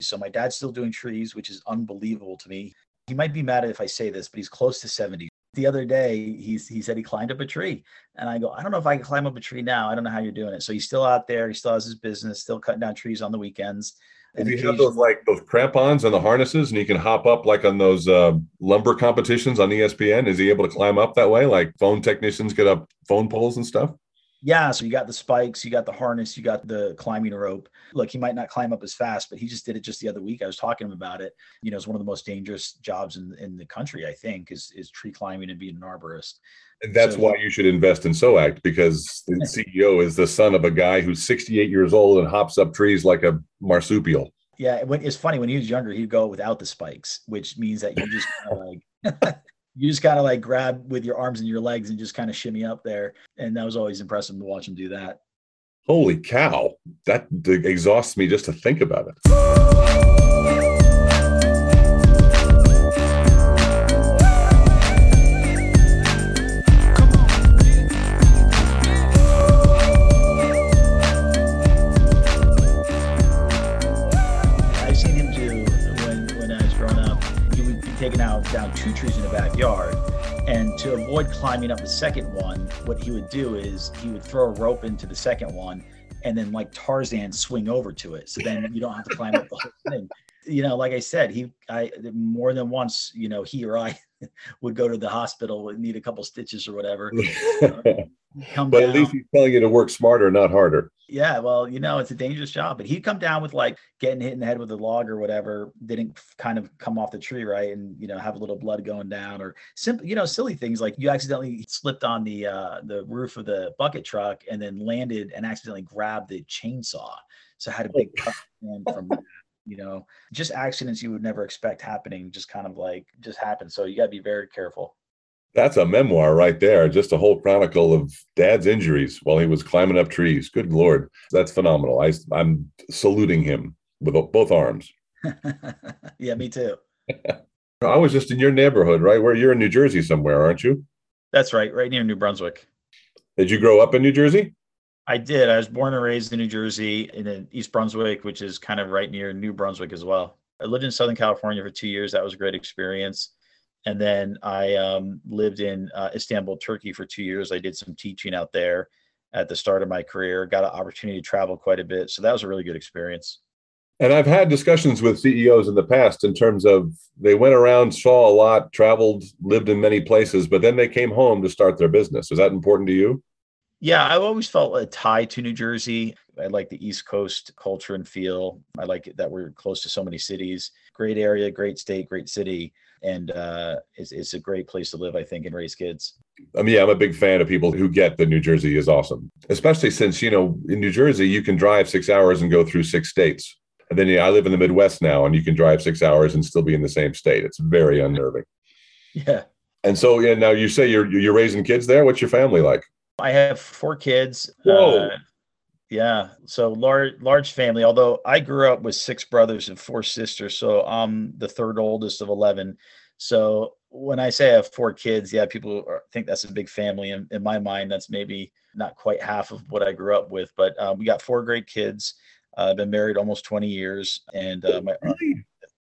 So my dad's still doing trees, which is unbelievable to me. He might be mad if I say this, but he's close to 70. The other day, he's, he said he climbed up a tree. And I go, I don't know if I can climb up a tree now. I don't know how you're doing it. So he's still out there. He still has his business, still cutting down trees on the weekends. Does you have those like those crampons and the harnesses, and he can hop up like on those uh, lumber competitions on ESPN? Is he able to climb up that way, like phone technicians get up phone poles and stuff? Yeah, so you got the spikes, you got the harness, you got the climbing rope. Look, he might not climb up as fast, but he just did it just the other week. I was talking to him about it. You know, it's one of the most dangerous jobs in, in the country, I think, is is tree climbing and being an arborist. And that's so, why you should invest in SOACT because the CEO is the son of a guy who's 68 years old and hops up trees like a marsupial. Yeah, it's funny when he was younger, he'd go without the spikes, which means that you just kind of like you just kind of like grab with your arms and your legs and just kind of shimmy up there. And that was always impressive to watch him do that. Holy cow. That exhausts me just to think about it. Down two trees in the backyard. And to avoid climbing up the second one, what he would do is he would throw a rope into the second one and then like Tarzan swing over to it. So then you don't have to climb up the whole thing. You know, like I said, he I more than once, you know, he or I would go to the hospital and need a couple stitches or whatever. come but down. at least he's telling you to work smarter, not harder. Yeah, well, you know, it's a dangerous job. But he'd come down with like getting hit in the head with a log or whatever, didn't kind of come off the tree right, and you know, have a little blood going down, or simple, you know, silly things like you accidentally slipped on the uh, the roof of the bucket truck and then landed and accidentally grabbed the chainsaw, so I had a big cut from. you know just accidents you would never expect happening just kind of like just happen so you got to be very careful that's a memoir right there. Just a whole chronicle of dad's injuries while he was climbing up trees. Good Lord. That's phenomenal. I, I'm saluting him with both arms. yeah, me too. I was just in your neighborhood, right? Where you're in New Jersey somewhere, aren't you? That's right, right near New Brunswick. Did you grow up in New Jersey? I did. I was born and raised in New Jersey in East Brunswick, which is kind of right near New Brunswick as well. I lived in Southern California for two years. That was a great experience and then I um, lived in uh, Istanbul, Turkey for two years. I did some teaching out there at the start of my career, got an opportunity to travel quite a bit. So that was a really good experience. And I've had discussions with CEOs in the past in terms of they went around, saw a lot, traveled, lived in many places, but then they came home to start their business. Is that important to you? Yeah, I've always felt a tie to New Jersey. I like the East Coast culture and feel. I like that we're close to so many cities. Great area, great state, great city and uh, it's, it's a great place to live, I think, and raise kids. I mean, yeah, I'm a big fan of people who get that New Jersey is awesome, especially since, you know, in New Jersey, you can drive six hours and go through six states. And then yeah, I live in the Midwest now, and you can drive six hours and still be in the same state. It's very unnerving. Yeah. And so, yeah, now you say you're you're raising kids there. What's your family like? I have four kids. Whoa. Uh, yeah, so large large family. Although I grew up with six brothers and four sisters, so I'm the third oldest of eleven. So when I say I have four kids, yeah, people are, think that's a big family. And in my mind, that's maybe not quite half of what I grew up with. But uh, we got four great kids. Uh, I've been married almost 20 years, and uh, my, uh,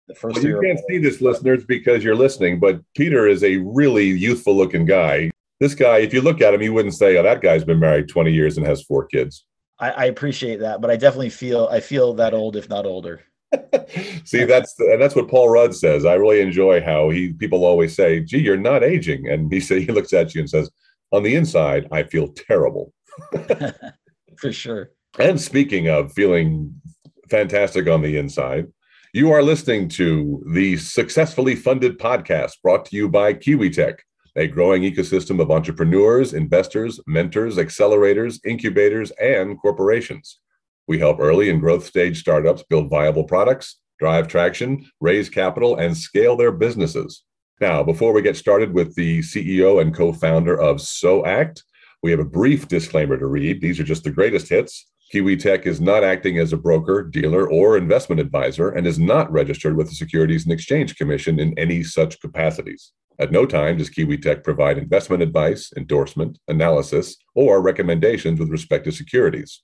the first well, you can't see this, listeners, because you're listening. But Peter is a really youthful-looking guy. This guy, if you look at him, you wouldn't say, "Oh, that guy's been married 20 years and has four kids." I, I appreciate that, but I definitely feel I feel that old, if not older. See, that's and that's what Paul Rudd says. I really enjoy how he people always say, "Gee, you're not aging," and he say he looks at you and says, "On the inside, I feel terrible." For sure. And speaking of feeling fantastic on the inside, you are listening to the Successfully Funded podcast brought to you by KiwiTech, a growing ecosystem of entrepreneurs, investors, mentors, accelerators, incubators, and corporations. We help early and growth stage startups build viable products, drive traction, raise capital, and scale their businesses. Now, before we get started with the CEO and co founder of SOACT, we have a brief disclaimer to read. These are just the greatest hits. Kiwi Tech is not acting as a broker, dealer, or investment advisor and is not registered with the Securities and Exchange Commission in any such capacities. At no time does Kiwi Tech provide investment advice, endorsement, analysis, or recommendations with respect to securities.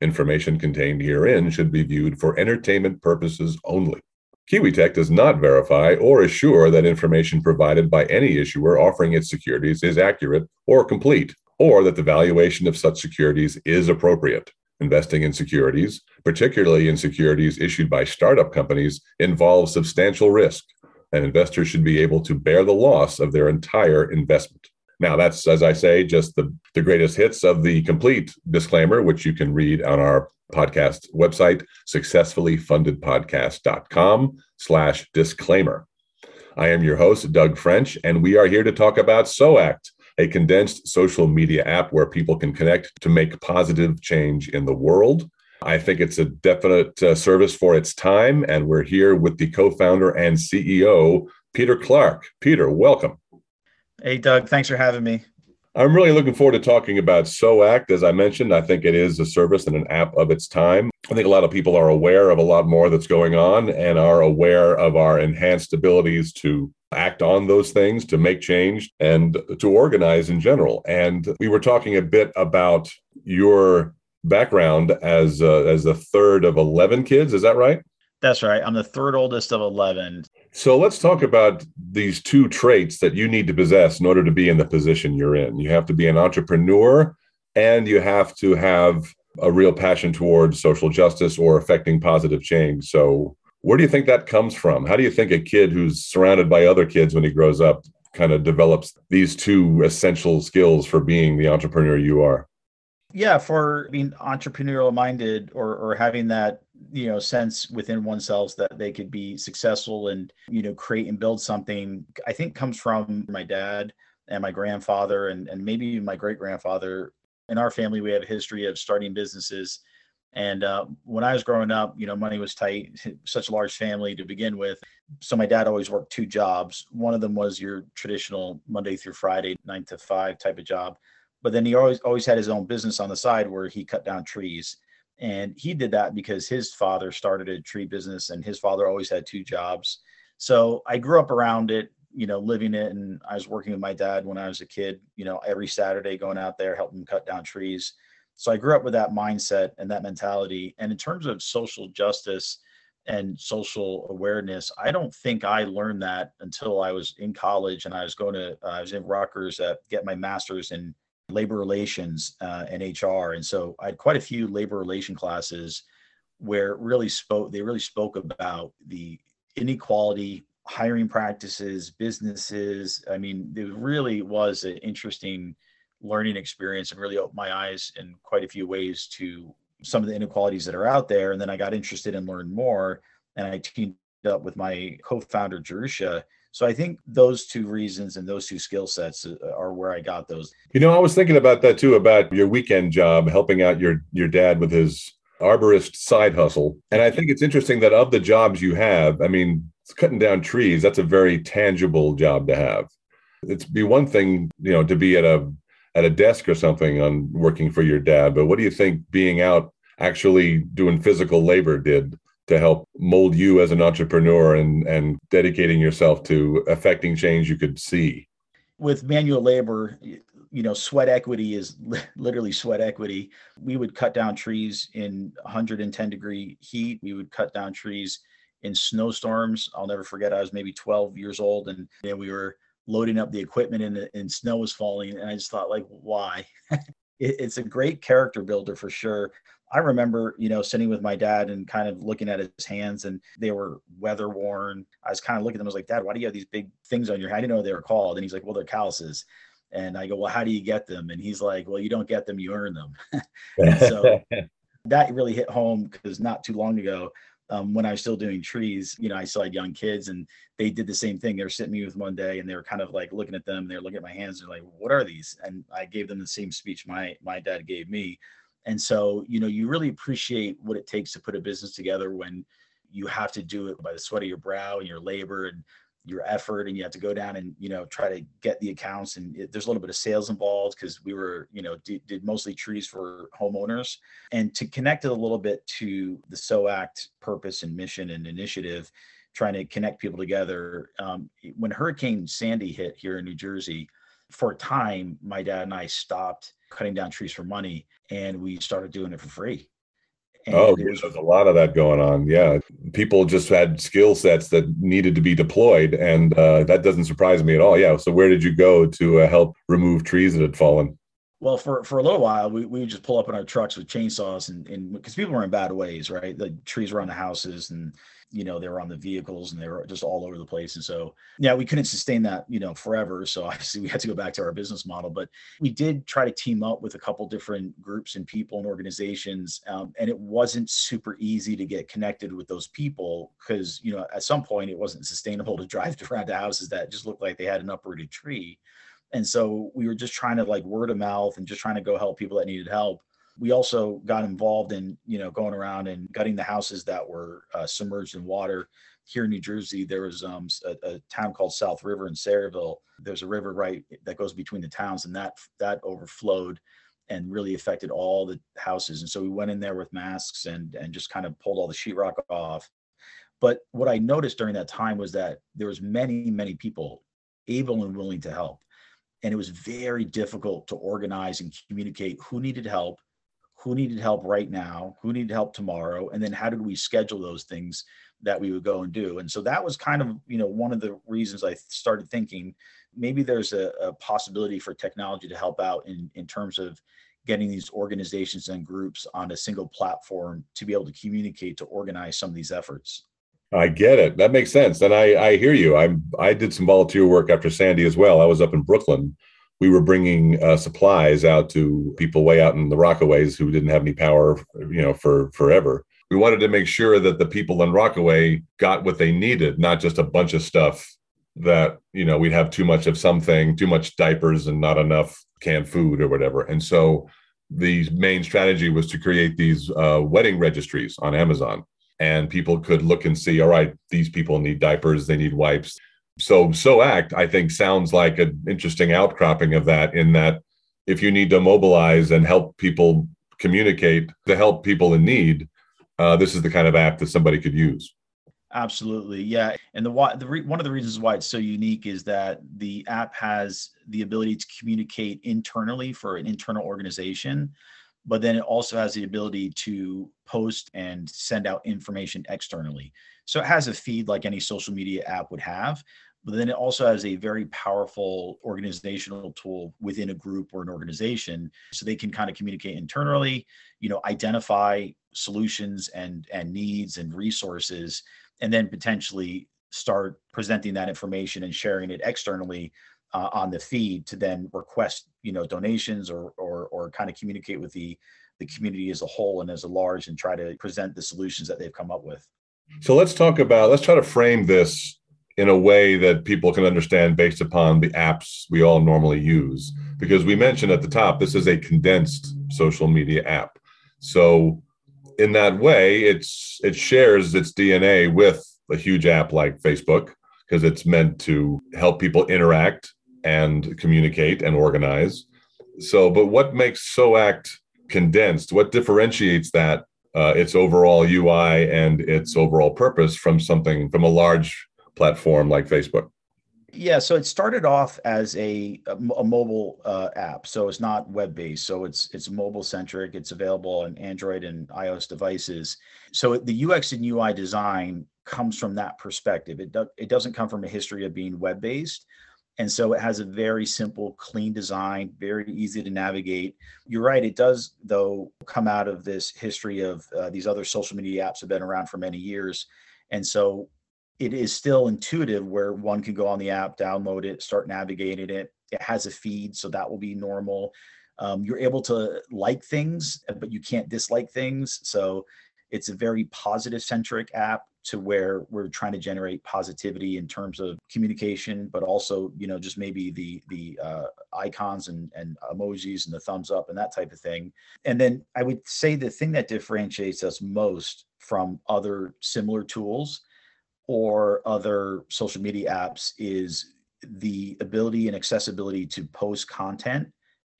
Information contained herein should be viewed for entertainment purposes only. KiwiTech does not verify or assure that information provided by any issuer offering its securities is accurate or complete, or that the valuation of such securities is appropriate. Investing in securities, particularly in securities issued by startup companies, involves substantial risk, and investors should be able to bear the loss of their entire investment. Now, that's, as I say, just the, the greatest hits of the complete disclaimer, which you can read on our podcast website, successfullyfundedpodcast.com slash disclaimer. I am your host, Doug French, and we are here to talk about SOACT, a condensed social media app where people can connect to make positive change in the world. I think it's a definite uh, service for its time, and we're here with the co founder and CEO, Peter Clark. Peter, welcome. Hey, Doug, thanks for having me. I'm really looking forward to talking about SOACT. As I mentioned, I think it is a service and an app of its time. I think a lot of people are aware of a lot more that's going on and are aware of our enhanced abilities to act on those things, to make change, and to organize in general. And we were talking a bit about your background as uh, as the third of 11 kids. Is that right? That's right. I'm the third oldest of 11. So let's talk about these two traits that you need to possess in order to be in the position you're in. You have to be an entrepreneur and you have to have a real passion towards social justice or affecting positive change. So, where do you think that comes from? How do you think a kid who's surrounded by other kids when he grows up kind of develops these two essential skills for being the entrepreneur you are? Yeah, for being entrepreneurial minded or or having that you know sense within oneself that they could be successful and you know create and build something i think comes from my dad and my grandfather and, and maybe my great grandfather in our family we have a history of starting businesses. And uh, when i was growing up you know money was tight such a large family to begin with. So my dad always worked two jobs. One of them was your traditional monday through friday nine to five type of job but then he always always had his own business on the side where he cut down trees. And he did that because his father started a tree business and his father always had two jobs. So i grew up around it you know living it. And i was working with my dad when i was a kid you know every saturday going out there helping cut down trees. So i grew up with that mindset and that mentality. And in terms of social justice and social awareness i don't think i learned that until i was in college and i was going to uh, i was in Rutgers uh, get my master's in labor relations uh, and HR. And so I had quite a few labor relation classes where really spoke, they really spoke about the inequality, hiring practices, businesses. I mean, it really was an interesting learning experience and really opened my eyes in quite a few ways to some of the inequalities that are out there. And then I got interested and learned more and I teamed up with my co-founder Jerusha so I think those two reasons and those two skill sets uh, are where I got those. You know, I was thinking about that too about your weekend job, helping out your your dad with his arborist side hustle. And I think it's interesting that of the jobs you have, I mean, cutting down trees, that's a very tangible job to have. It's be one thing, you know, to be at a at a desk or something on working for your dad, but what do you think being out actually doing physical labor did to help mold you as an entrepreneur and and dedicating yourself to affecting change you could see. With manual labor you know sweat equity is literally sweat equity. We would cut down trees in 110 degree heat. We would cut down trees in snowstorms. I'll never forget i was maybe 12 years old and know, we were loading up the equipment and, and snow was falling and i just thought like why? It, it's a great character builder for sure I remember, you know, sitting with my dad and kind of looking at his hands and they were weather worn. I was kind of looking at them. I was like, Dad, why do you have these big things on your hand? I didn't know what they were called. And he's like, Well, they're calluses. And I go, Well, how do you get them? And he's like, Well, you don't get them, you earn them. so that really hit home because not too long ago, um, when I was still doing trees, you know, I still had young kids and they did the same thing. They were sitting me with one day and they were kind of like looking at them. They were looking at my hands. They're like, what are these? And I gave them the same speech my, my dad gave me and so, you know, you really appreciate what it takes to put a business together when you have to do it by the sweat of your brow and your labor and your effort and you have to go down and you know try to get the accounts. And it, there's a little bit of sales involved because we were you know did, did, mostly trees for homeowners. And to connect it a little bit to the SOACT purpose and mission and initiative trying to connect people together um, when hurricane sandy hit here in new jersey for a time my dad and i stopped cutting down trees for money and we started doing it for free And oh, there's a lot of that going on. Yeah. People just had skill sets that needed to be deployed. And uh, that doesn't surprise me at all. Yeah. So, where did you go to uh, help remove trees that had fallen? Well, for, for a little while, we, we would just pull up in our trucks with chainsaws and because people were in bad ways, right? The trees were on the houses and you know they were on the vehicles and they were just all over the place. And so yeah we couldn't sustain that you know forever. So obviously we had to go back to our business model but we did try to team up with a couple different groups and people and organizations um, and it wasn't super easy to get connected with those people because you know at some point it wasn't sustainable to drive around to houses that just looked like they had an uprooted tree. And so we were just trying to like word of mouth and just trying to go help people that needed help we also got involved in you know going around and gutting the houses that were uh, submerged in water. Here in new jersey there was um, a, a, town called south river in sayreville there's a river right that goes between the towns and that that overflowed and really affected all the houses. And so we went in there with masks and and just kind of pulled all the sheetrock off. But what i noticed during that time was that there was many many people able and willing to help. And it was very difficult to organize and communicate who needed help who needed help right now, who needed help tomorrow, and then how did we schedule those things that we would go and do. And so that was kind of, you know, one of the reasons I started thinking maybe there's a, a possibility for technology to help out in, in terms of getting these organizations and groups on a single platform to be able to communicate to organize some of these efforts. I get it. That makes sense. And I, I hear you. I'm I did some volunteer work after Sandy as well. I was up in Brooklyn we were bringing uh, supplies out to people way out in the Rockaways who didn't have any power, you know, for forever. We wanted to make sure that the people in Rockaway got what they needed, not just a bunch of stuff that, you know, we'd have too much of something, too much diapers and not enough canned food or whatever. And so the main strategy was to create these uh, wedding registries on Amazon. And people could look and see, all right, these people need diapers, they need wipes, so SOACT i think sounds like an interesting outcropping of that in that if you need to mobilize and help people communicate to help people in need uh, this is the kind of app that somebody could use. Absolutely yeah and the why the re, one of the reasons why it's so unique is that the app has the ability to communicate internally for an internal organization but then it also has the ability to post and send out information externally. So it has a feed like any social media app would have but then it also has a very powerful organizational tool within a group or an organization so they can kind of communicate internally you know identify solutions and and needs and resources and then potentially start presenting that information and sharing it externally uh, on the feed to then request you know donations or or or kind of communicate with the the community as a whole and as a large and try to present the solutions that they've come up with. So let's talk about let's try to frame this in a way that people can understand based upon the apps we all normally use. Because we mentioned at the top, this is a condensed social media app. So in that way, it's it shares its DNA with a huge app like Facebook because it's meant to help people interact and communicate and organize. So, but what makes SOACT condensed? What differentiates that uh, its overall UI and its overall purpose from something from a large platform like Facebook? Yeah, so it started off as a a, mobile uh, app, so it's not web based. So it's it's mobile centric. It's available on Android and iOS devices. So the UX and UI design comes from that perspective. It do, it doesn't come from a history of being web based, and so it has a very simple, clean design, very easy to navigate. You're right. It does though come out of this history of uh, these other social media apps have been around for many years, and so it is still intuitive where one can go on the app, download it, start navigating it. It has a feed, so that will be normal. Um, you're able to like things, but you can't dislike things. So it's a very positive centric app to where we're trying to generate positivity in terms of communication, but also, you know, just maybe the the uh, icons and, and emojis and the thumbs up and that type of thing. And then I would say the thing that differentiates us most from other similar tools or other social media apps is the ability and accessibility to post content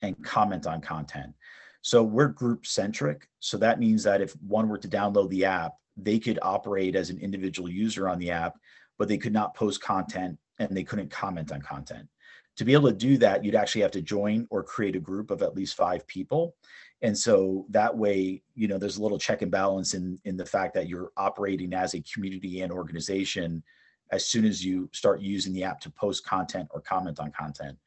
and comment on content. So we're group centric. So that means that if one were to download the app, they could operate as an individual user on the app, but they could not post content and they couldn't comment on content to be able to do that, you'd actually have to join or create a group of at least five people. And so that way, you know, there's a little check and balance in in the fact that you're operating as a community and organization as soon as you start using the app to post content or comment on content.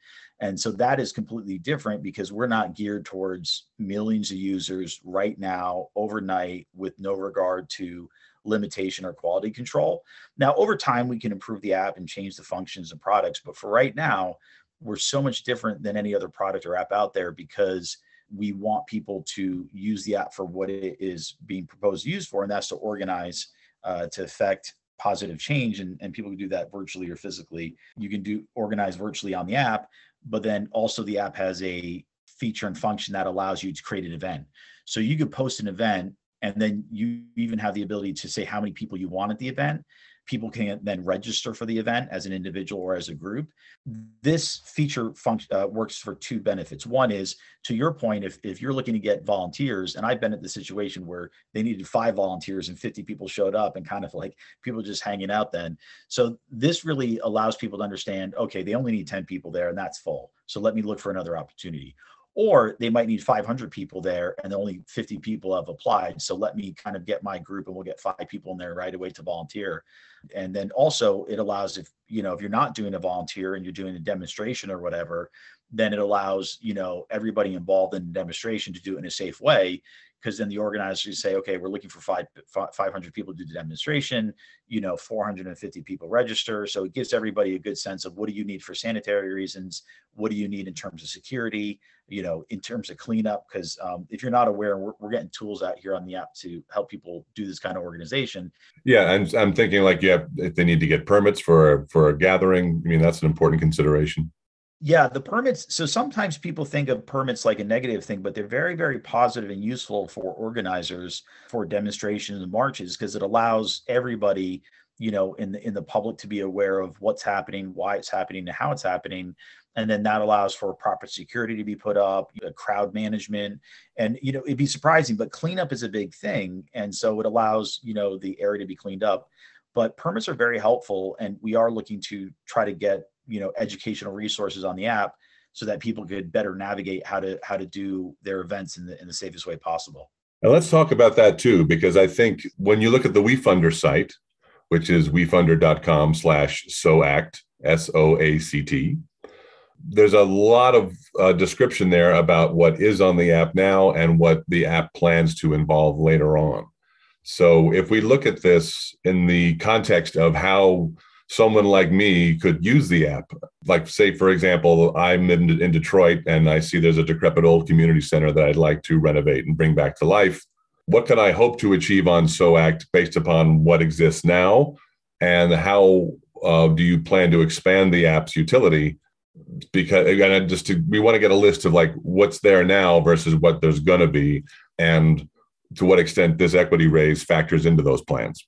And so that is completely different because we're not geared towards millions of users right now, overnight, with no regard to limitation or quality control. Now, over time, we can improve the app and change the functions and products. But for right now, we're so much different than any other product or app out there because we want people to use the app for what it is being proposed to use for, and that's to organize, uh, to affect positive change. And, and people can do that virtually or physically. You can do organize virtually on the app, but then also the app has a feature and function that allows you to create an event. So you could post an event and then you even have the ability to say how many people you want at the event people can then register for the event as an individual or as a group. This feature function uh, works for two benefits. One is to your point if, if you're looking to get volunteers and i've been at the situation where they needed five volunteers and 50 people showed up and kind of like people just hanging out then. So this really allows people to understand okay they only need 10 people there and that's full. So let me look for another opportunity or they might need 500 people there and only 50 people have applied. So let me kind of get my group and we'll get five people in there right away to volunteer. And then also it allows if you know if you're not doing a volunteer and you're doing a demonstration or whatever then it allows you know everybody involved in the demonstration to do it in a safe way because then the organizers say, okay, we're looking for five, 500 people to do the demonstration, you know, 450 people register. So it gives everybody a good sense of what do you need for sanitary reasons? What do you need in terms of security, you know, in terms of cleanup? Because um, if you're not aware, we're, we're getting tools out here on the app to help people do this kind of organization. Yeah. And I'm thinking like, yeah, if they need to get permits for, for a gathering, I mean, that's an important consideration. Yeah, the permits. So sometimes people think of permits like a negative thing, but they're very, very positive and useful for organizers for demonstrations and marches because it allows everybody, you know, in the in the public to be aware of what's happening, why it's happening, and how it's happening. And then that allows for proper security to be put up, crowd management, and you know, it'd be surprising, but cleanup is a big thing, and so it allows you know the area to be cleaned up. But permits are very helpful, and we are looking to try to get you know educational resources on the app so that people could better navigate how to how to do their events in the in the safest way possible. And let's talk about that too, because I think when you look at the WeFunder site, which is wefunder.com slash SOACT, S-O-A-C-T, there's a lot of uh, description there about what is on the app now and what the app plans to involve later on. So if we look at this in the context of how someone like me could use the app. Like, say, for example, I'm in, in Detroit and I see there's a decrepit old community center that I'd like to renovate and bring back to life. What can I hope to achieve on SOACT based upon what exists now? And how uh, do you plan to expand the app's utility? Because again, just to, we want to get a list of like what's there now versus what there's going to be, and to what extent this equity raise factors into those plans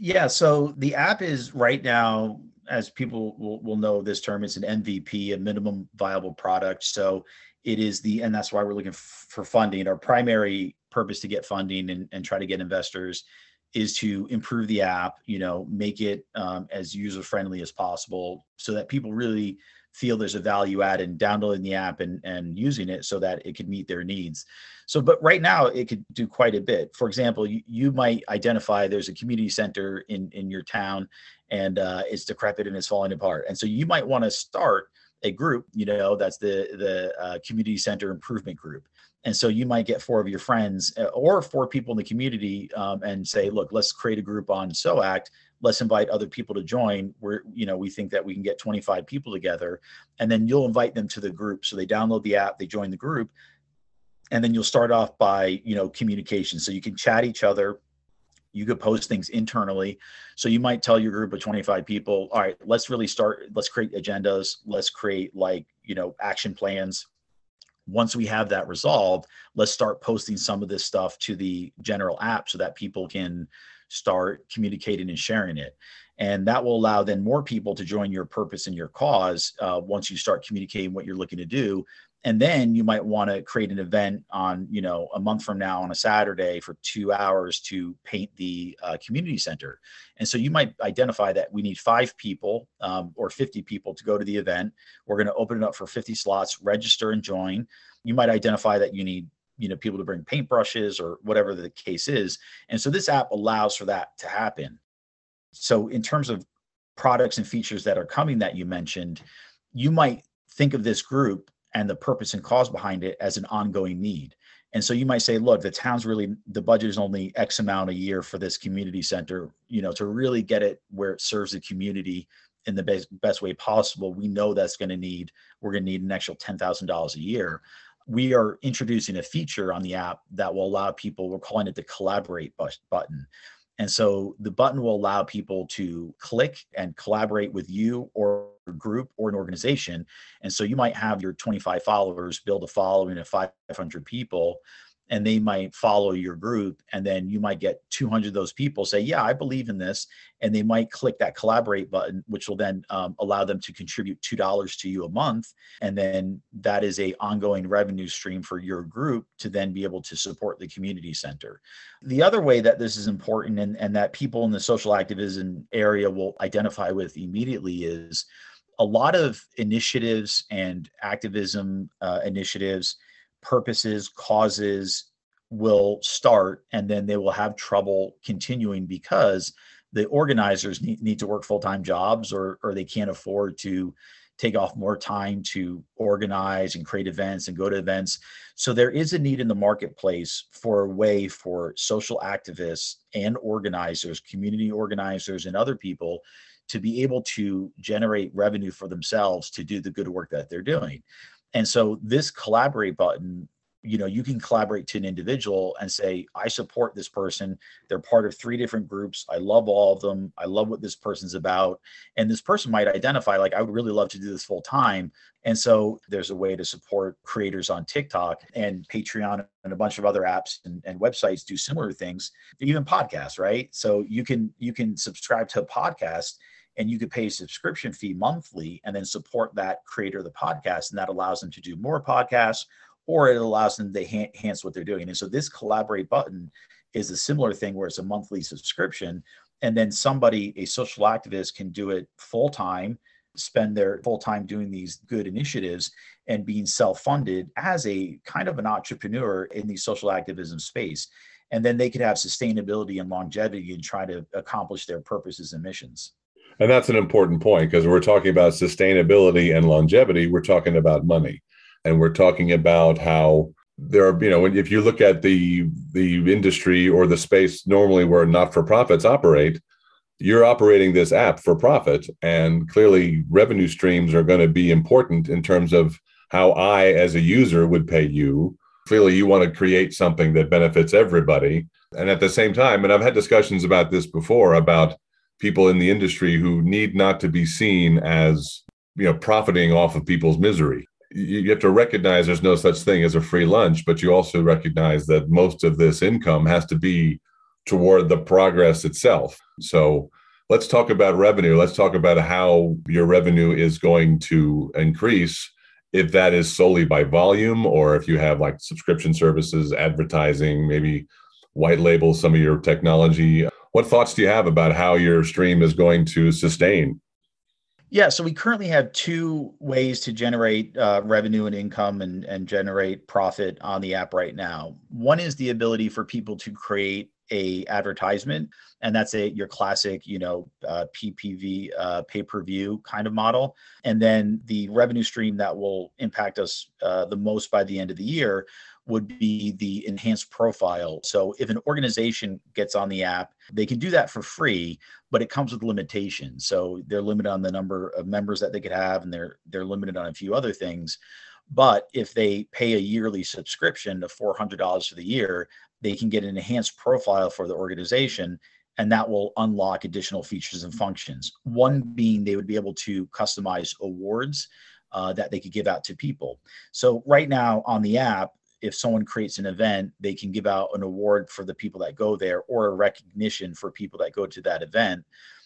yeah, so the app is right now, as people will, will know this term, it's an MVP, a minimum viable product. So it is the, and that's why we're looking f- for funding. Our primary purpose to get funding and, and try to get investors is to improve the app, you know, make it um, as user friendly as possible so that people really feel there's a value add in downloading the app and, and using it so that it could meet their needs. So, but right now it could do quite a bit. For example, you, you might identify there's a community center in, in your town and uh, it's decrepit and it's falling apart. And so you might want to start a group, you know, that's the, the uh, community center improvement group. And so you might get four of your friends uh, or four people in the community um, and say, look, let's create a group on SOACT let's invite other people to join. Where you know we think that we can get 25 people together and then you'll invite them to the group. So they download the app they join the group and then you'll start off by you know communication. So you can chat each other. You could post things internally. So you might tell your group of 25 people all right let's really start let's create agendas. Let's create like you know action plans. Once we have that resolved let's start posting some of this stuff to the general app so that people can start communicating and sharing it. And that will allow then more people to join your purpose and your cause uh, once you start communicating what you're looking to do. and then you might want to create an event on you know a month from now on a saturday for two hours to paint the uh, community center and so you might identify that we need five people um, or 50 people to go to the event we're going to open it up for 50 slots register and join you might identify that you need you know people to bring paintbrushes or whatever the case is and so this app allows for that to happen so in terms of products and features that are coming that you mentioned you might think of this group and the purpose and cause behind it as an ongoing need. And so you might say, look, the town's really the budget is only X amount a year for this community center, you know, to really get it where it serves the community in the best, best way possible. We know that's going to need, we're going to need an extra $10,000 a year. We are introducing a feature on the app that will allow people, we're calling it the collaborate button. And so the button will allow people to click and collaborate with you or group or an organization. And so you might have your 25 followers build a following of 500 people and they might follow your group and then you might get 200 of those people say yeah i believe in this and they might click that collaborate button which will then um, allow them to contribute $2 to you a month and then that is a ongoing revenue stream for your group to then be able to support the community center. The other way that this is important and, and that people in the social activism area will identify with immediately is a lot of initiatives and activism uh, initiatives purposes, causes will start and then they will have trouble continuing because the organizers need, need to work full-time jobs or or they can't afford to take off more time to organize and create events and go to events. So there is a need in the marketplace for a way for social activists and organizers community organizers and other people to be able to generate revenue for themselves to do the good work that they're doing and so this collaborate button, you know, you can collaborate to an individual and say, I support this person. They're part of three different groups. I love all of them. I love what this person's about. And this person might identify, like, I would really love to do this full time. And so there's a way to support creators on TikTok and Patreon and a bunch of other apps and, and websites do similar things, even podcasts, right? So you can you can subscribe to a podcast and you could pay a subscription fee monthly and then support that creator of the podcast. And that allows them to do more podcasts or it allows them to enhance what they're doing. And so this collaborate button is a similar thing where it's a monthly subscription and then somebody a social activist can do it full time spend their full time doing these good initiatives and being self funded as a kind of an entrepreneur in the social activism space. And then they could have sustainability and longevity and try to accomplish their purposes and missions and that's an important point because we're talking about sustainability and longevity. We're talking about money, and we're talking about how there are, you know, if you look at the the industry or the space normally where not for profits operate, you're operating this app for profit, and clearly revenue streams are going to be important in terms of how I, as a user, would pay you. Clearly, you want to create something that benefits everybody. And at the same time, and I've had discussions about this before about people in the industry who need not to be seen as you know profiting off of people's misery. You have to recognize there's no such thing as a free lunch but you also recognize that most of this income has to be toward the progress itself. So let's talk about revenue. Let's talk about how your revenue is going to increase if that is solely by volume or if you have like subscription services advertising maybe white label some of your technology what thoughts do you have about how your stream is going to sustain? Yeah, so we currently have two ways to generate uh, revenue and income and, and generate profit on the app right now. One is the ability for people to create a advertisement, and that's a your classic, you know, uh, PPV uh, pay per view kind of model. And then the revenue stream that will impact us uh, the most by the end of the year would be the enhanced profile. So if an organization gets on the app, they can do that for free, but it comes with limitations. So they're limited on the number of members that they could have, and they're they're limited on a few other things. But if they pay a yearly subscription of $400 for the year, they can get an enhanced profile for the organization and that will unlock additional features and functions. One being they would be able to customize awards uh, that they could give out to people. So right now on the app, if someone creates an event, they can give out an award for the people that go there or a recognition for people that go to that event.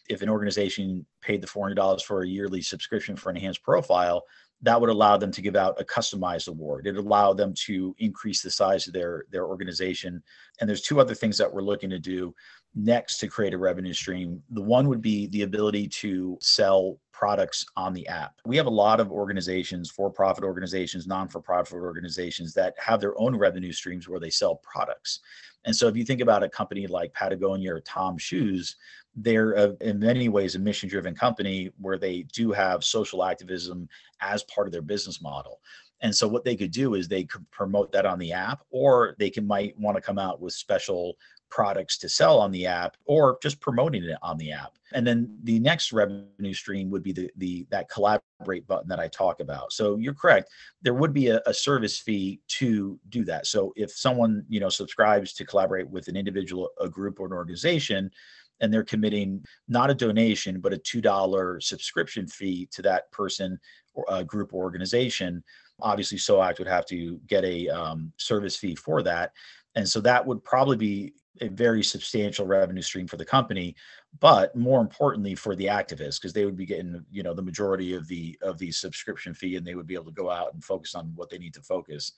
If an organization paid the $400 for a yearly subscription for enhanced profile, that would allow them to give out a customized award. It allow them to increase the size of their their organization. And there's two other things that we're looking to do next to create a revenue stream. The one would be the ability to sell products on the app. We have a lot of organizations, for profit organizations, non for profit organizations that have their own revenue streams where they sell products. And so if you think about a company like Patagonia or TOMS Shoes, they're a, in many ways a mission driven company where they do have social activism as part of their business model. And so what they could do is they could promote that on the app, or they can might want to come out with special products to sell on the app or just promoting it on the app. And then the next revenue stream would be the, the that collaborate button that I talk about. So you're correct. There would be a, a service fee to do that. So if someone, you know, subscribes to collaborate with an individual, a group or an organization, and they're committing not a donation but a $2 subscription fee to that person or a group or organization. Obviously soact would have to get a um, service fee for that. And so that would probably be a very substantial revenue stream for the company but more importantly for the activists because they would be getting you know the majority of the of the subscription fee and they would be able to go out and focus on what they need to focus.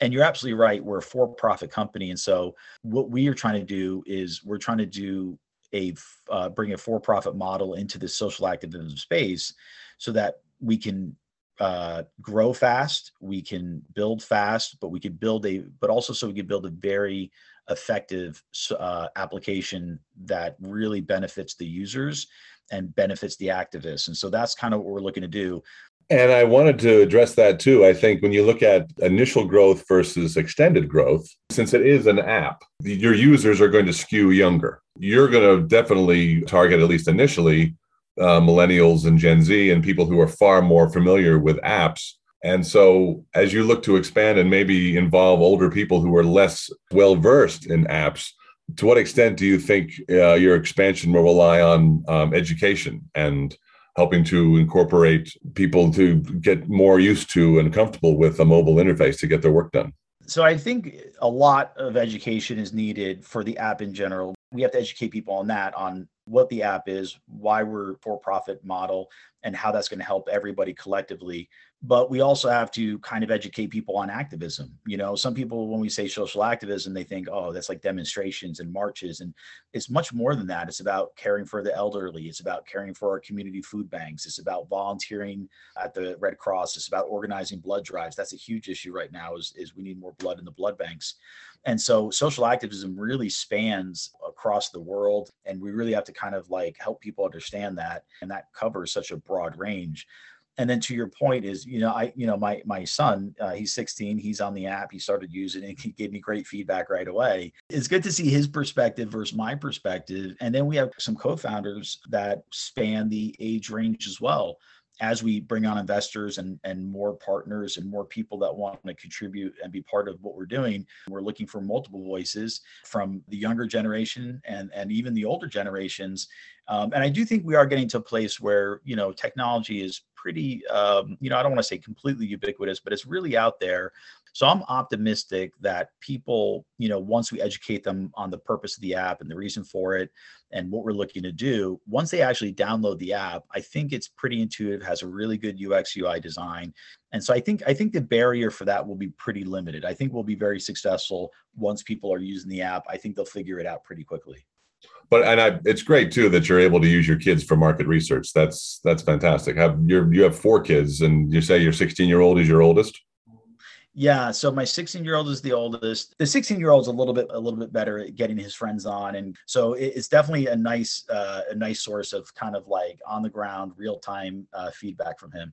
And you're absolutely right we're a for-profit company and so what we are trying to do is we're trying to do a uh, bring a for-profit model into the social activism space so that we can uh, grow fast we can build fast but we could build a but also so we could build a very effective uh, application that really benefits the users and benefits the activists. And so that's kind of what we're looking to do. And I wanted to address that too. I think when you look at initial growth versus extended growth, since it is an app, your users are going to skew younger. You're going to definitely target, at least initially, uh, millennials and Gen Z and people who are far more familiar with apps and so, as you look to expand and maybe involve older people who are less well versed in apps, to what extent do you think uh, your expansion will rely on um, education and helping to incorporate people to get more used to and comfortable with a mobile interface to get their work done? So, I think a lot of education is needed for the app in general. We have to educate people on that, on what the app is, why we're for profit model, and how that's going to help everybody collectively. But we also have to kind of educate people on activism. You know some people when we say social activism they think oh that's like demonstrations and marches and it's much more than that. It's about caring for the elderly. It's about caring for our community food banks. It's about volunteering at the red cross. It's about organizing blood drives. That's a huge issue right now is, is we need more blood in the blood banks and so social activism really spans across the world and we really have to kind of like help people understand that and that covers such a broad range. And then to your point is you know i you know my my son uh, he's 16 he's on the app he started using it he gave me great feedback right away. It's good to see his perspective versus my perspective and then we have some co-founders that span the age range as well as we bring on investors and, and more partners and more people that want to contribute and be part of what we're doing, we're looking for multiple voices from the younger generation and, and even the older generations. Um, and I do think we are getting to a place where, you know, technology is pretty, um, you know, I don't want to say completely ubiquitous, but it's really out there. So I'm optimistic that people, you know, once we educate them on the purpose of the app and the reason for it and what we're looking to do, once they actually download the app, I think it's pretty intuitive, has a really good UX UI design. And so I think I think the barrier for that will be pretty limited. I think we'll be very successful once people are using the app. I think they'll figure it out pretty quickly but and I, it's great too that you're able to use your kids for market research. That's that's fantastic. Have you you have four kids, and you say your 16 year old is your oldest. Yeah, so my 16 year old is the oldest. The 16 year old's a little bit a little bit better at getting his friends on, and so it's definitely a nice uh, a nice source of kind of like on the ground real time uh, feedback from him.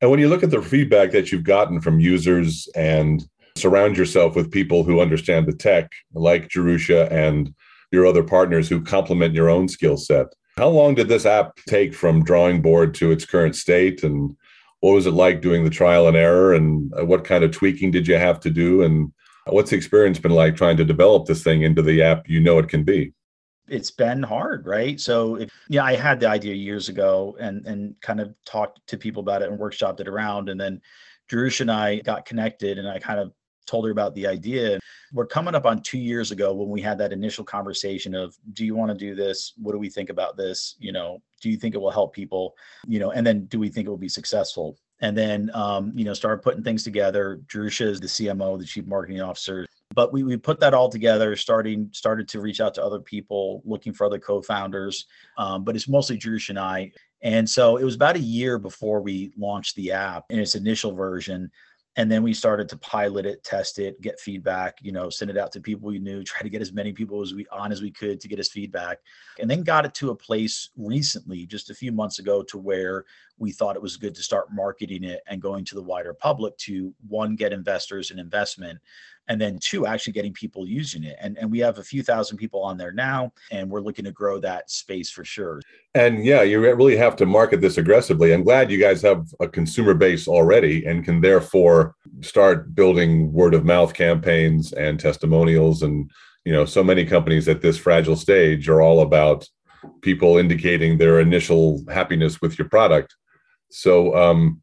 And when you look at the feedback that you've gotten from users and surround yourself with people who understand the tech, like Jerusha and your other partners who complement your own skill set. How long did this app take from drawing board to its current state? And what was it like doing the trial and error? And uh, what kind of tweaking did you have to do? And what's the experience been like trying to develop this thing into the app you know it can be? it's been hard, right? So, if, yeah, I had the idea years ago and and kind of talked to people about it and workshopped it around, and then Jerusha and I got connected, and I kind of told her about the idea. We're coming up on two years ago when we had that initial conversation of, do you want to do this? What do we think about this? You know, do you think it will help people? You know, and then do we think it will be successful? and then um, you know started putting things together. Jerusha is the CMO, the chief marketing officer. But we, we put that all together, starting started to reach out to other people, looking for other co-founders. Um, but it's mostly Jerusha and I. And so it was about a year before we launched the app in its initial version and then we started to pilot it test it get feedback you know send it out to people we knew try to get as many people as we on as we could to get us feedback and then got it to a place recently just a few months ago to where we thought it was good to start marketing it and going to the wider public to one get investors and investment and then two actually getting people using it. And, and we have a few thousand people on there now and we're looking to grow that space for sure. And yeah you really have to market this aggressively. I'm glad you guys have a consumer base already and can therefore start building word of mouth campaigns and testimonials. And you know so many companies at this fragile stage are all about people indicating their initial happiness with your product. So um,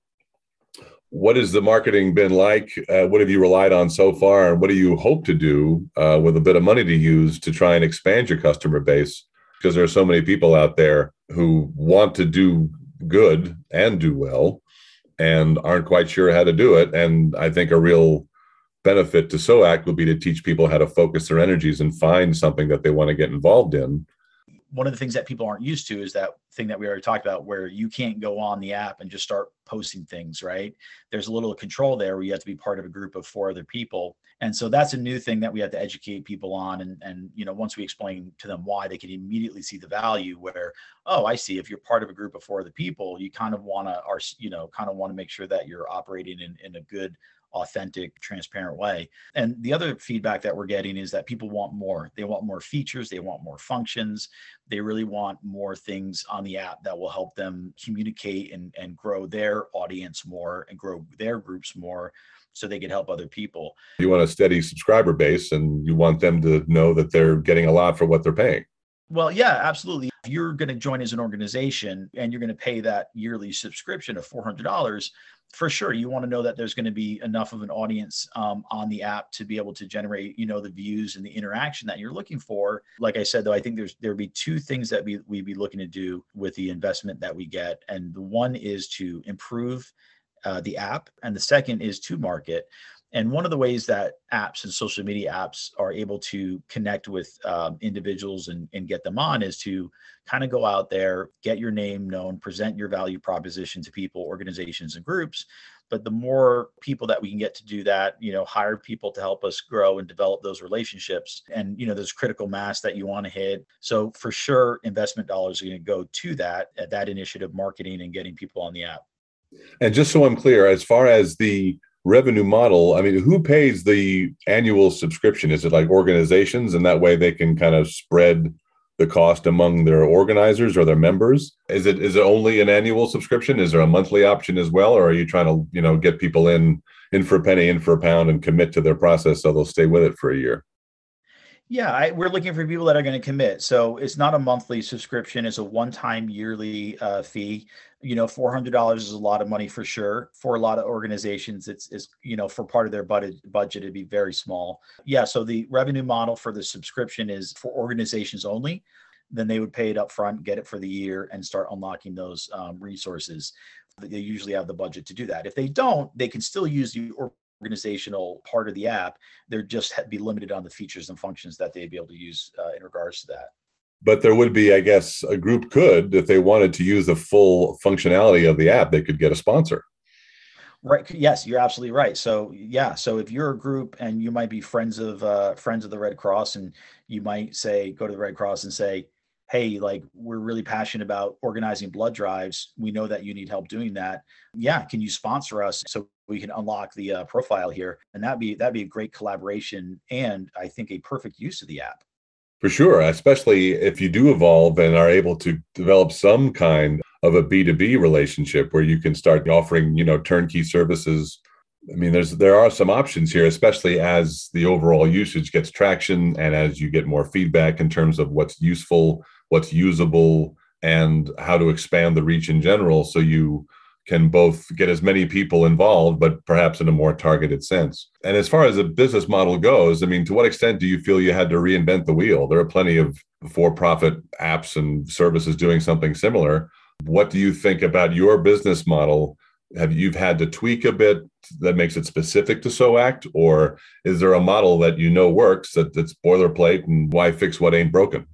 what has the marketing been like? Uh, what have you relied on so far? And what do you hope to do uh, with a bit of money to use to try and expand your customer base? Because there are so many people out there who want to do good and do well and aren't quite sure how to do it. And I think a real benefit to SOACT would be to teach people how to focus their energies and find something that they want to get involved in one of the things that people aren't used to is that thing that we already talked about where you can't go on the app and just start posting things right? There's a little control there where you have to be part of a group of four other people. And so that's a new thing that we have to educate people on and and you know once we explain to them why they can immediately see the value where oh i see if you're part of a group of four other people you kind of want to are you know kind of want to make sure that you're operating in, in a good authentic, transparent way. And the other feedback that we're getting is that people want more. They want more features, they want more functions, they really want more things on the app that will help them communicate and, and grow their audience more and grow their groups more so they can help other people. You want a steady subscriber base and you want them to know that they're getting a lot for what they're paying. Well, yeah, absolutely. You're going to join as an organization and you're going to pay that yearly subscription of $400, for sure you want to know that there's going to be enough of an audience um, on the app to be able to generate you know the views and the interaction that you're looking for. Like i said though i think there's there'd be two things that we, we'd be looking to do with the investment that we get and the one is to improve uh, the app and the second is to market and one of the ways that apps and social media apps are able to connect with um, individuals and, and get them on is to kind of go out there, get your name known, present your value proposition to people, organizations, and groups. But the more people that we can get to do that, you know, hire people to help us grow and develop those relationships. And, you know, there's critical mass that you want to hit. So for sure, investment dollars are going to go to that, that initiative, marketing and getting people on the app. And just so I'm clear, as far as the revenue model, I mean, who pays the annual subscription? Is it like organizations, and that way they can kind of spread the cost among their organizers or their members? Is it is it only an annual subscription? Is there a monthly option as well, or are you trying to you know get people in in for a penny, in for a pound, and commit to their process so they'll stay with it for a year? Yeah, I, we're looking for people that are going to commit. So it's not a monthly subscription; it's a one-time yearly uh, fee. You know, four hundred dollars is a lot of money for sure. For a lot of organizations, it's is you know for part of their budget budget it'd be very small. Yeah, so the revenue model for the subscription is for organizations only. Then they would pay it up front, get it for the year, and start unlocking those um, resources. They usually have the budget to do that. If they don't, they can still use the organizational part of the app. They'd just be limited on the features and functions that they'd be able to use uh, in regards to that. But there would be, I guess, a group could, if they wanted to use the full functionality of the app, they could get a sponsor. Right. Yes, you're absolutely right. So yeah. So if you're a group and you might be friends of uh, friends of the Red Cross, and you might say go to the Red Cross and say, hey like we're really passionate about organizing blood drives. We know that you need help doing that. Yeah can you sponsor us so we can unlock the uh, profile here? And that'd be that'd be a great collaboration and i think a perfect use of the app. For sure especially if you do evolve and are able to develop some kind of a b2b relationship where you can start offering you know turnkey services. I mean, there's there are some options here, especially as the overall usage gets traction and as you get more feedback in terms of what's useful what's usable and how to expand the reach in general so you can both get as many people involved but perhaps in a more targeted sense. And as far as the business model goes i mean to what extent do you feel you had to reinvent the wheel? There are plenty of for-profit apps and services doing something similar. What do you think about your business model? Have you've had to tweak a bit that makes it specific to SOACT, or is there a model that you know works that, that's boilerplate and why fix what ain't broken?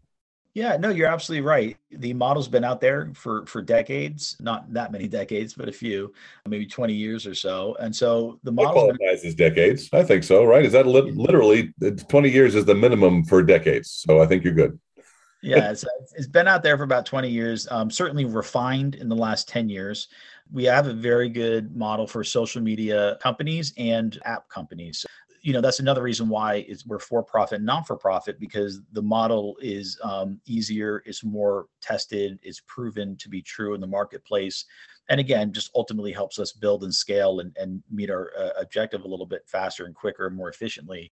Yeah, no, you're absolutely right. The model's been out there for for decades, not that many decades, but a few, maybe 20 years or so. And so the model qualifies been- as decades. I think so, right? Is that li- literally 20 years is the minimum for decades? So I think you're good. yeah, it's, it's been out there for about 20 years. Um, certainly refined in the last 10 years. We have a very good model for social media companies and app companies you know that's another reason why it's we're for profit non for profit because the model is um, easier it's more tested it's proven to be true in the marketplace. And again just ultimately helps us build and scale and, and meet our uh, objective a little bit faster and quicker and more efficiently.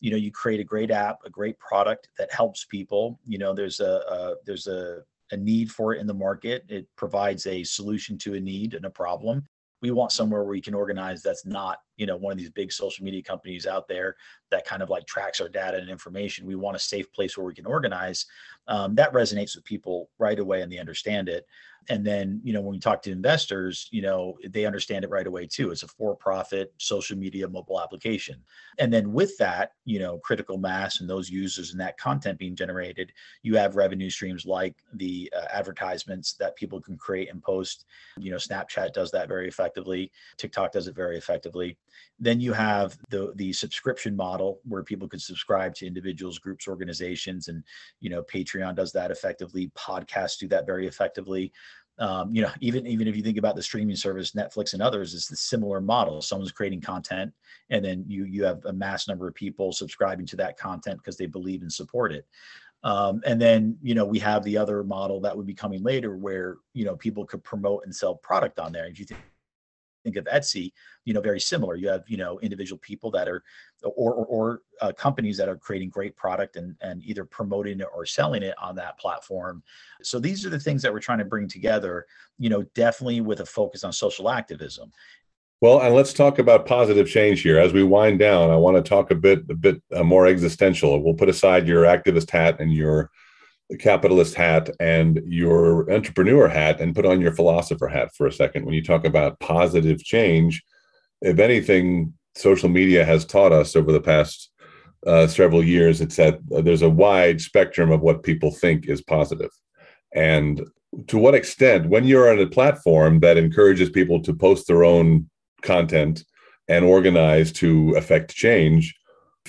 You know you create a great app a great product that helps people. You know there's a, a there's a a need for it in the market. It provides a solution to a need and a problem we want somewhere where we can organize that's not you know one of these big social media companies out there that kind of like tracks our data and information. We want a safe place where we can organize um, that resonates with people right away and they understand it and then you know when we talk to investors you know they understand it right away too. It's a for-profit social media mobile application. And then with that you know critical mass and those users and that content being generated you have revenue streams like the uh, advertisements that people can create and post. You know snapchat does that very effectively. Tiktok does it very effectively. Then you have the the subscription model where people can subscribe to individuals groups organizations and you know patreon does that effectively. Podcasts do that very effectively um, you know, even even if you think about the streaming service, Netflix and others, it's the similar model. Someone's creating content, and then you you have a mass number of people subscribing to that content because they believe and support it. Um, and then you know we have the other model that would be coming later, where you know people could promote and sell product on there. If you think think of Etsy, you know, very similar. You have, you know, individual people that are, or, or, or uh, companies that are creating great product and, and either promoting it or selling it on that platform. So these are the things that we're trying to bring together, you know, definitely with a focus on social activism. Well, and let's talk about positive change here. As we wind down, I want to talk a bit, a bit uh, more existential. We'll put aside your activist hat and your capitalist hat and your entrepreneur hat and put on your philosopher hat for a second. When you talk about positive change, if anything, social media has taught us over the past uh, several years, it's that there's a wide spectrum of what people think is positive. And to what extent, when you're on a platform that encourages people to post their own content and organize to affect change,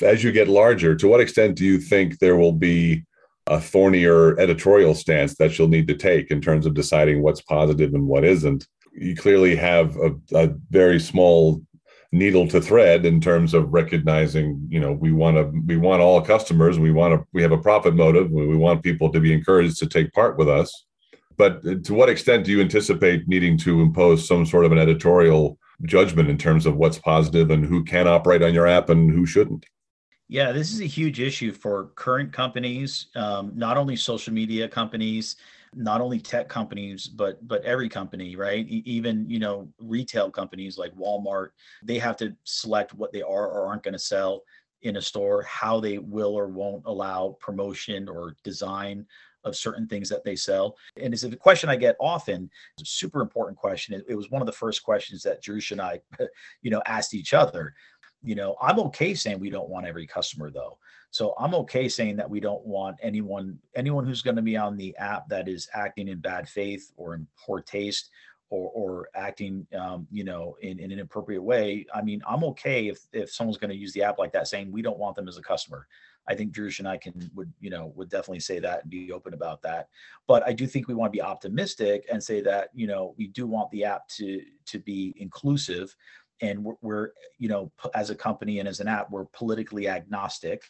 as you get larger, to what extent do you think there will be a thornier editorial stance that you'll need to take in terms of deciding what's positive and what isn't. You clearly have a, a very small needle to thread in terms of recognizing you know we want to we want all customers we want to we have a profit motive we want people to be encouraged to take part with us but uh, to what extent do you anticipate needing to impose some sort of an editorial judgment in terms of what's positive and who can operate on your app and who shouldn't yeah, this is a huge issue for current companies, um, not only social media companies, not only tech companies, but but every company, right? E- even you know retail companies like Walmart, they have to select what they are or aren't going to sell in a store, how they will or won't allow promotion or design of certain things that they sell. And it's a question I get often. It's a super important question. It, it was one of the first questions that Jerusha and I, you know, asked each other you know i'm okay saying we don't want every customer though. So i'm okay saying that we don't want anyone anyone who's going to be on the app that is acting in bad faith or in poor taste or, or acting um, you know in, in an inappropriate way. I mean i'm okay if if someone's going to use the app like that saying we don't want them as a customer. I think Jerusha and i can would you know would definitely say that and be open about that. But i do think we want to be optimistic and say that you know we do want the app to to be inclusive and we're, we're, you know as a company and as an app we're politically agnostic.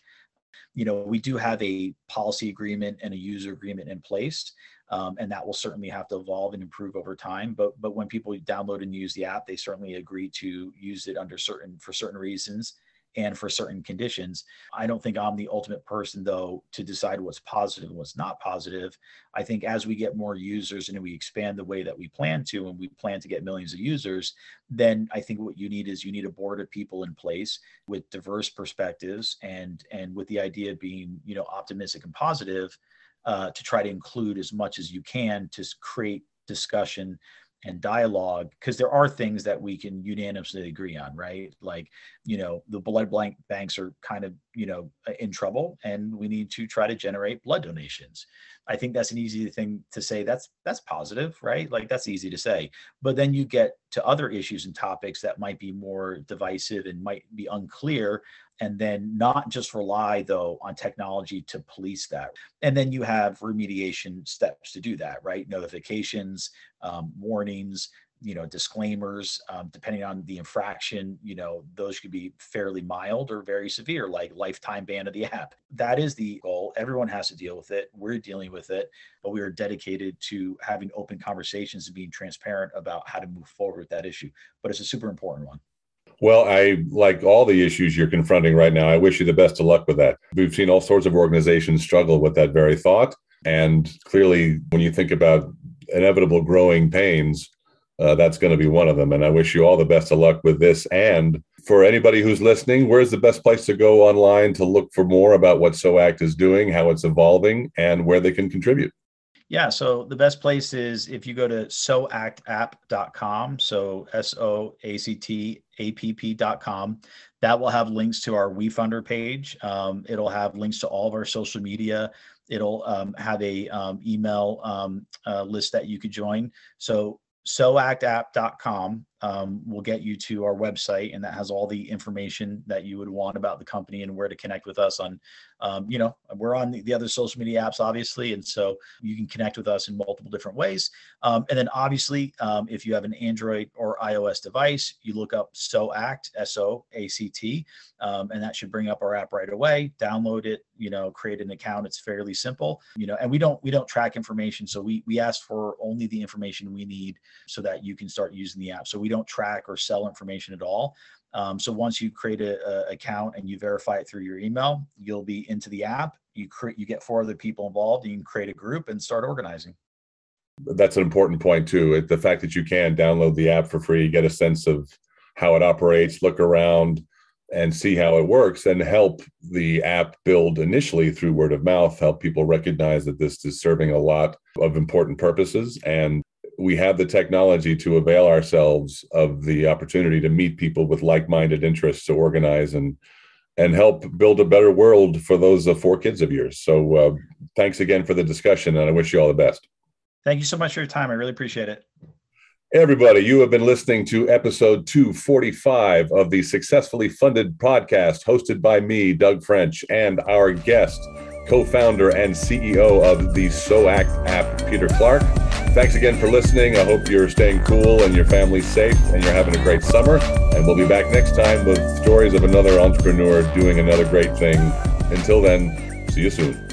You know we do have a policy agreement and a user agreement in place um, and that will certainly have to evolve and improve over time but but when people download and use the app they certainly agree to use it under certain for certain reasons and for certain conditions. I don't think I'm the ultimate person, though, to decide what's positive and what's not positive. I think as we get more users and we expand the way that we plan to, and we plan to get millions of users, then I think what you need is you need a board of people in place with diverse perspectives and and with the idea of being you know optimistic and positive uh, to try to include as much as you can to create discussion and dialogue because there are things that we can unanimously agree on right? Like you know the blood blank banks are kind of you know in trouble and we need to try to generate blood donations. I think that's an easy thing to say. That's that's positive right? Like that's easy to say. But then you get to other issues and topics that might be more divisive and might be unclear and then not just rely though on technology to police that. And then you have remediation steps to do that right? Notifications um, warnings you know disclaimers um, depending on the infraction you know those could be fairly mild or very severe like lifetime ban of the app. That is the goal. Everyone has to deal with it. We're dealing with it but we are dedicated to having open conversations and being transparent about how to move forward with that issue. But it's a super important one well, I like all the issues you're confronting right now. I wish you the best of luck with that. We've seen all sorts of organizations struggle with that very thought. And clearly, when you think about inevitable growing pains, uh, that's going to be one of them. And I wish you all the best of luck with this. And for anybody who's listening, where's the best place to go online to look for more about what SOACT is doing, how it's evolving, and where they can contribute? Yeah, so the best place is if you go to soactapp.com, so S O A C T A P P.com. That will have links to our WeFunder page. Um, it'll have links to all of our social media. It'll um, have a um, email um, uh, list that you could join. So soactapp.com um, will get you to our website and that has all the information that you would want about the company and where to connect with us on um, you know we're on the, the, other social media apps obviously and so you can connect with us in multiple different ways. Um, and then obviously um, if you have an android or ios device you look up soact s-o-a-c-t um, and that should bring up our app right away. Download it you know create an account. It's fairly simple you know and we don't we don't track information so we we ask for only the information we need so that you can start using the app. So we don't track or sell information at all. Um, so once you create a, a, account and you verify it through your email, you'll be into the app. You create, you get four other people involved. You can create a group and start organizing. That's an important point too. The fact that you can download the app for free, get a sense of how it operates, look around, and see how it works, and help the app build initially through word of mouth. Help people recognize that this is serving a lot of important purposes, and we have the technology to avail ourselves of the opportunity to meet people with like-minded interests to organize and and help build a better world for those uh, four kids of yours. So uh, thanks again for the discussion, and I wish you all the best. Thank you so much for your time. I really appreciate it. Everybody, you have been listening to episode 245 of the Successfully Funded podcast hosted by me, Doug French, and our guest, co founder and CEO of the SOACT app, Peter Clark. Thanks again for listening. I hope you're staying cool and your family's safe and you're having a great summer. And we'll be back next time with stories of another entrepreneur doing another great thing. Until then, see you soon.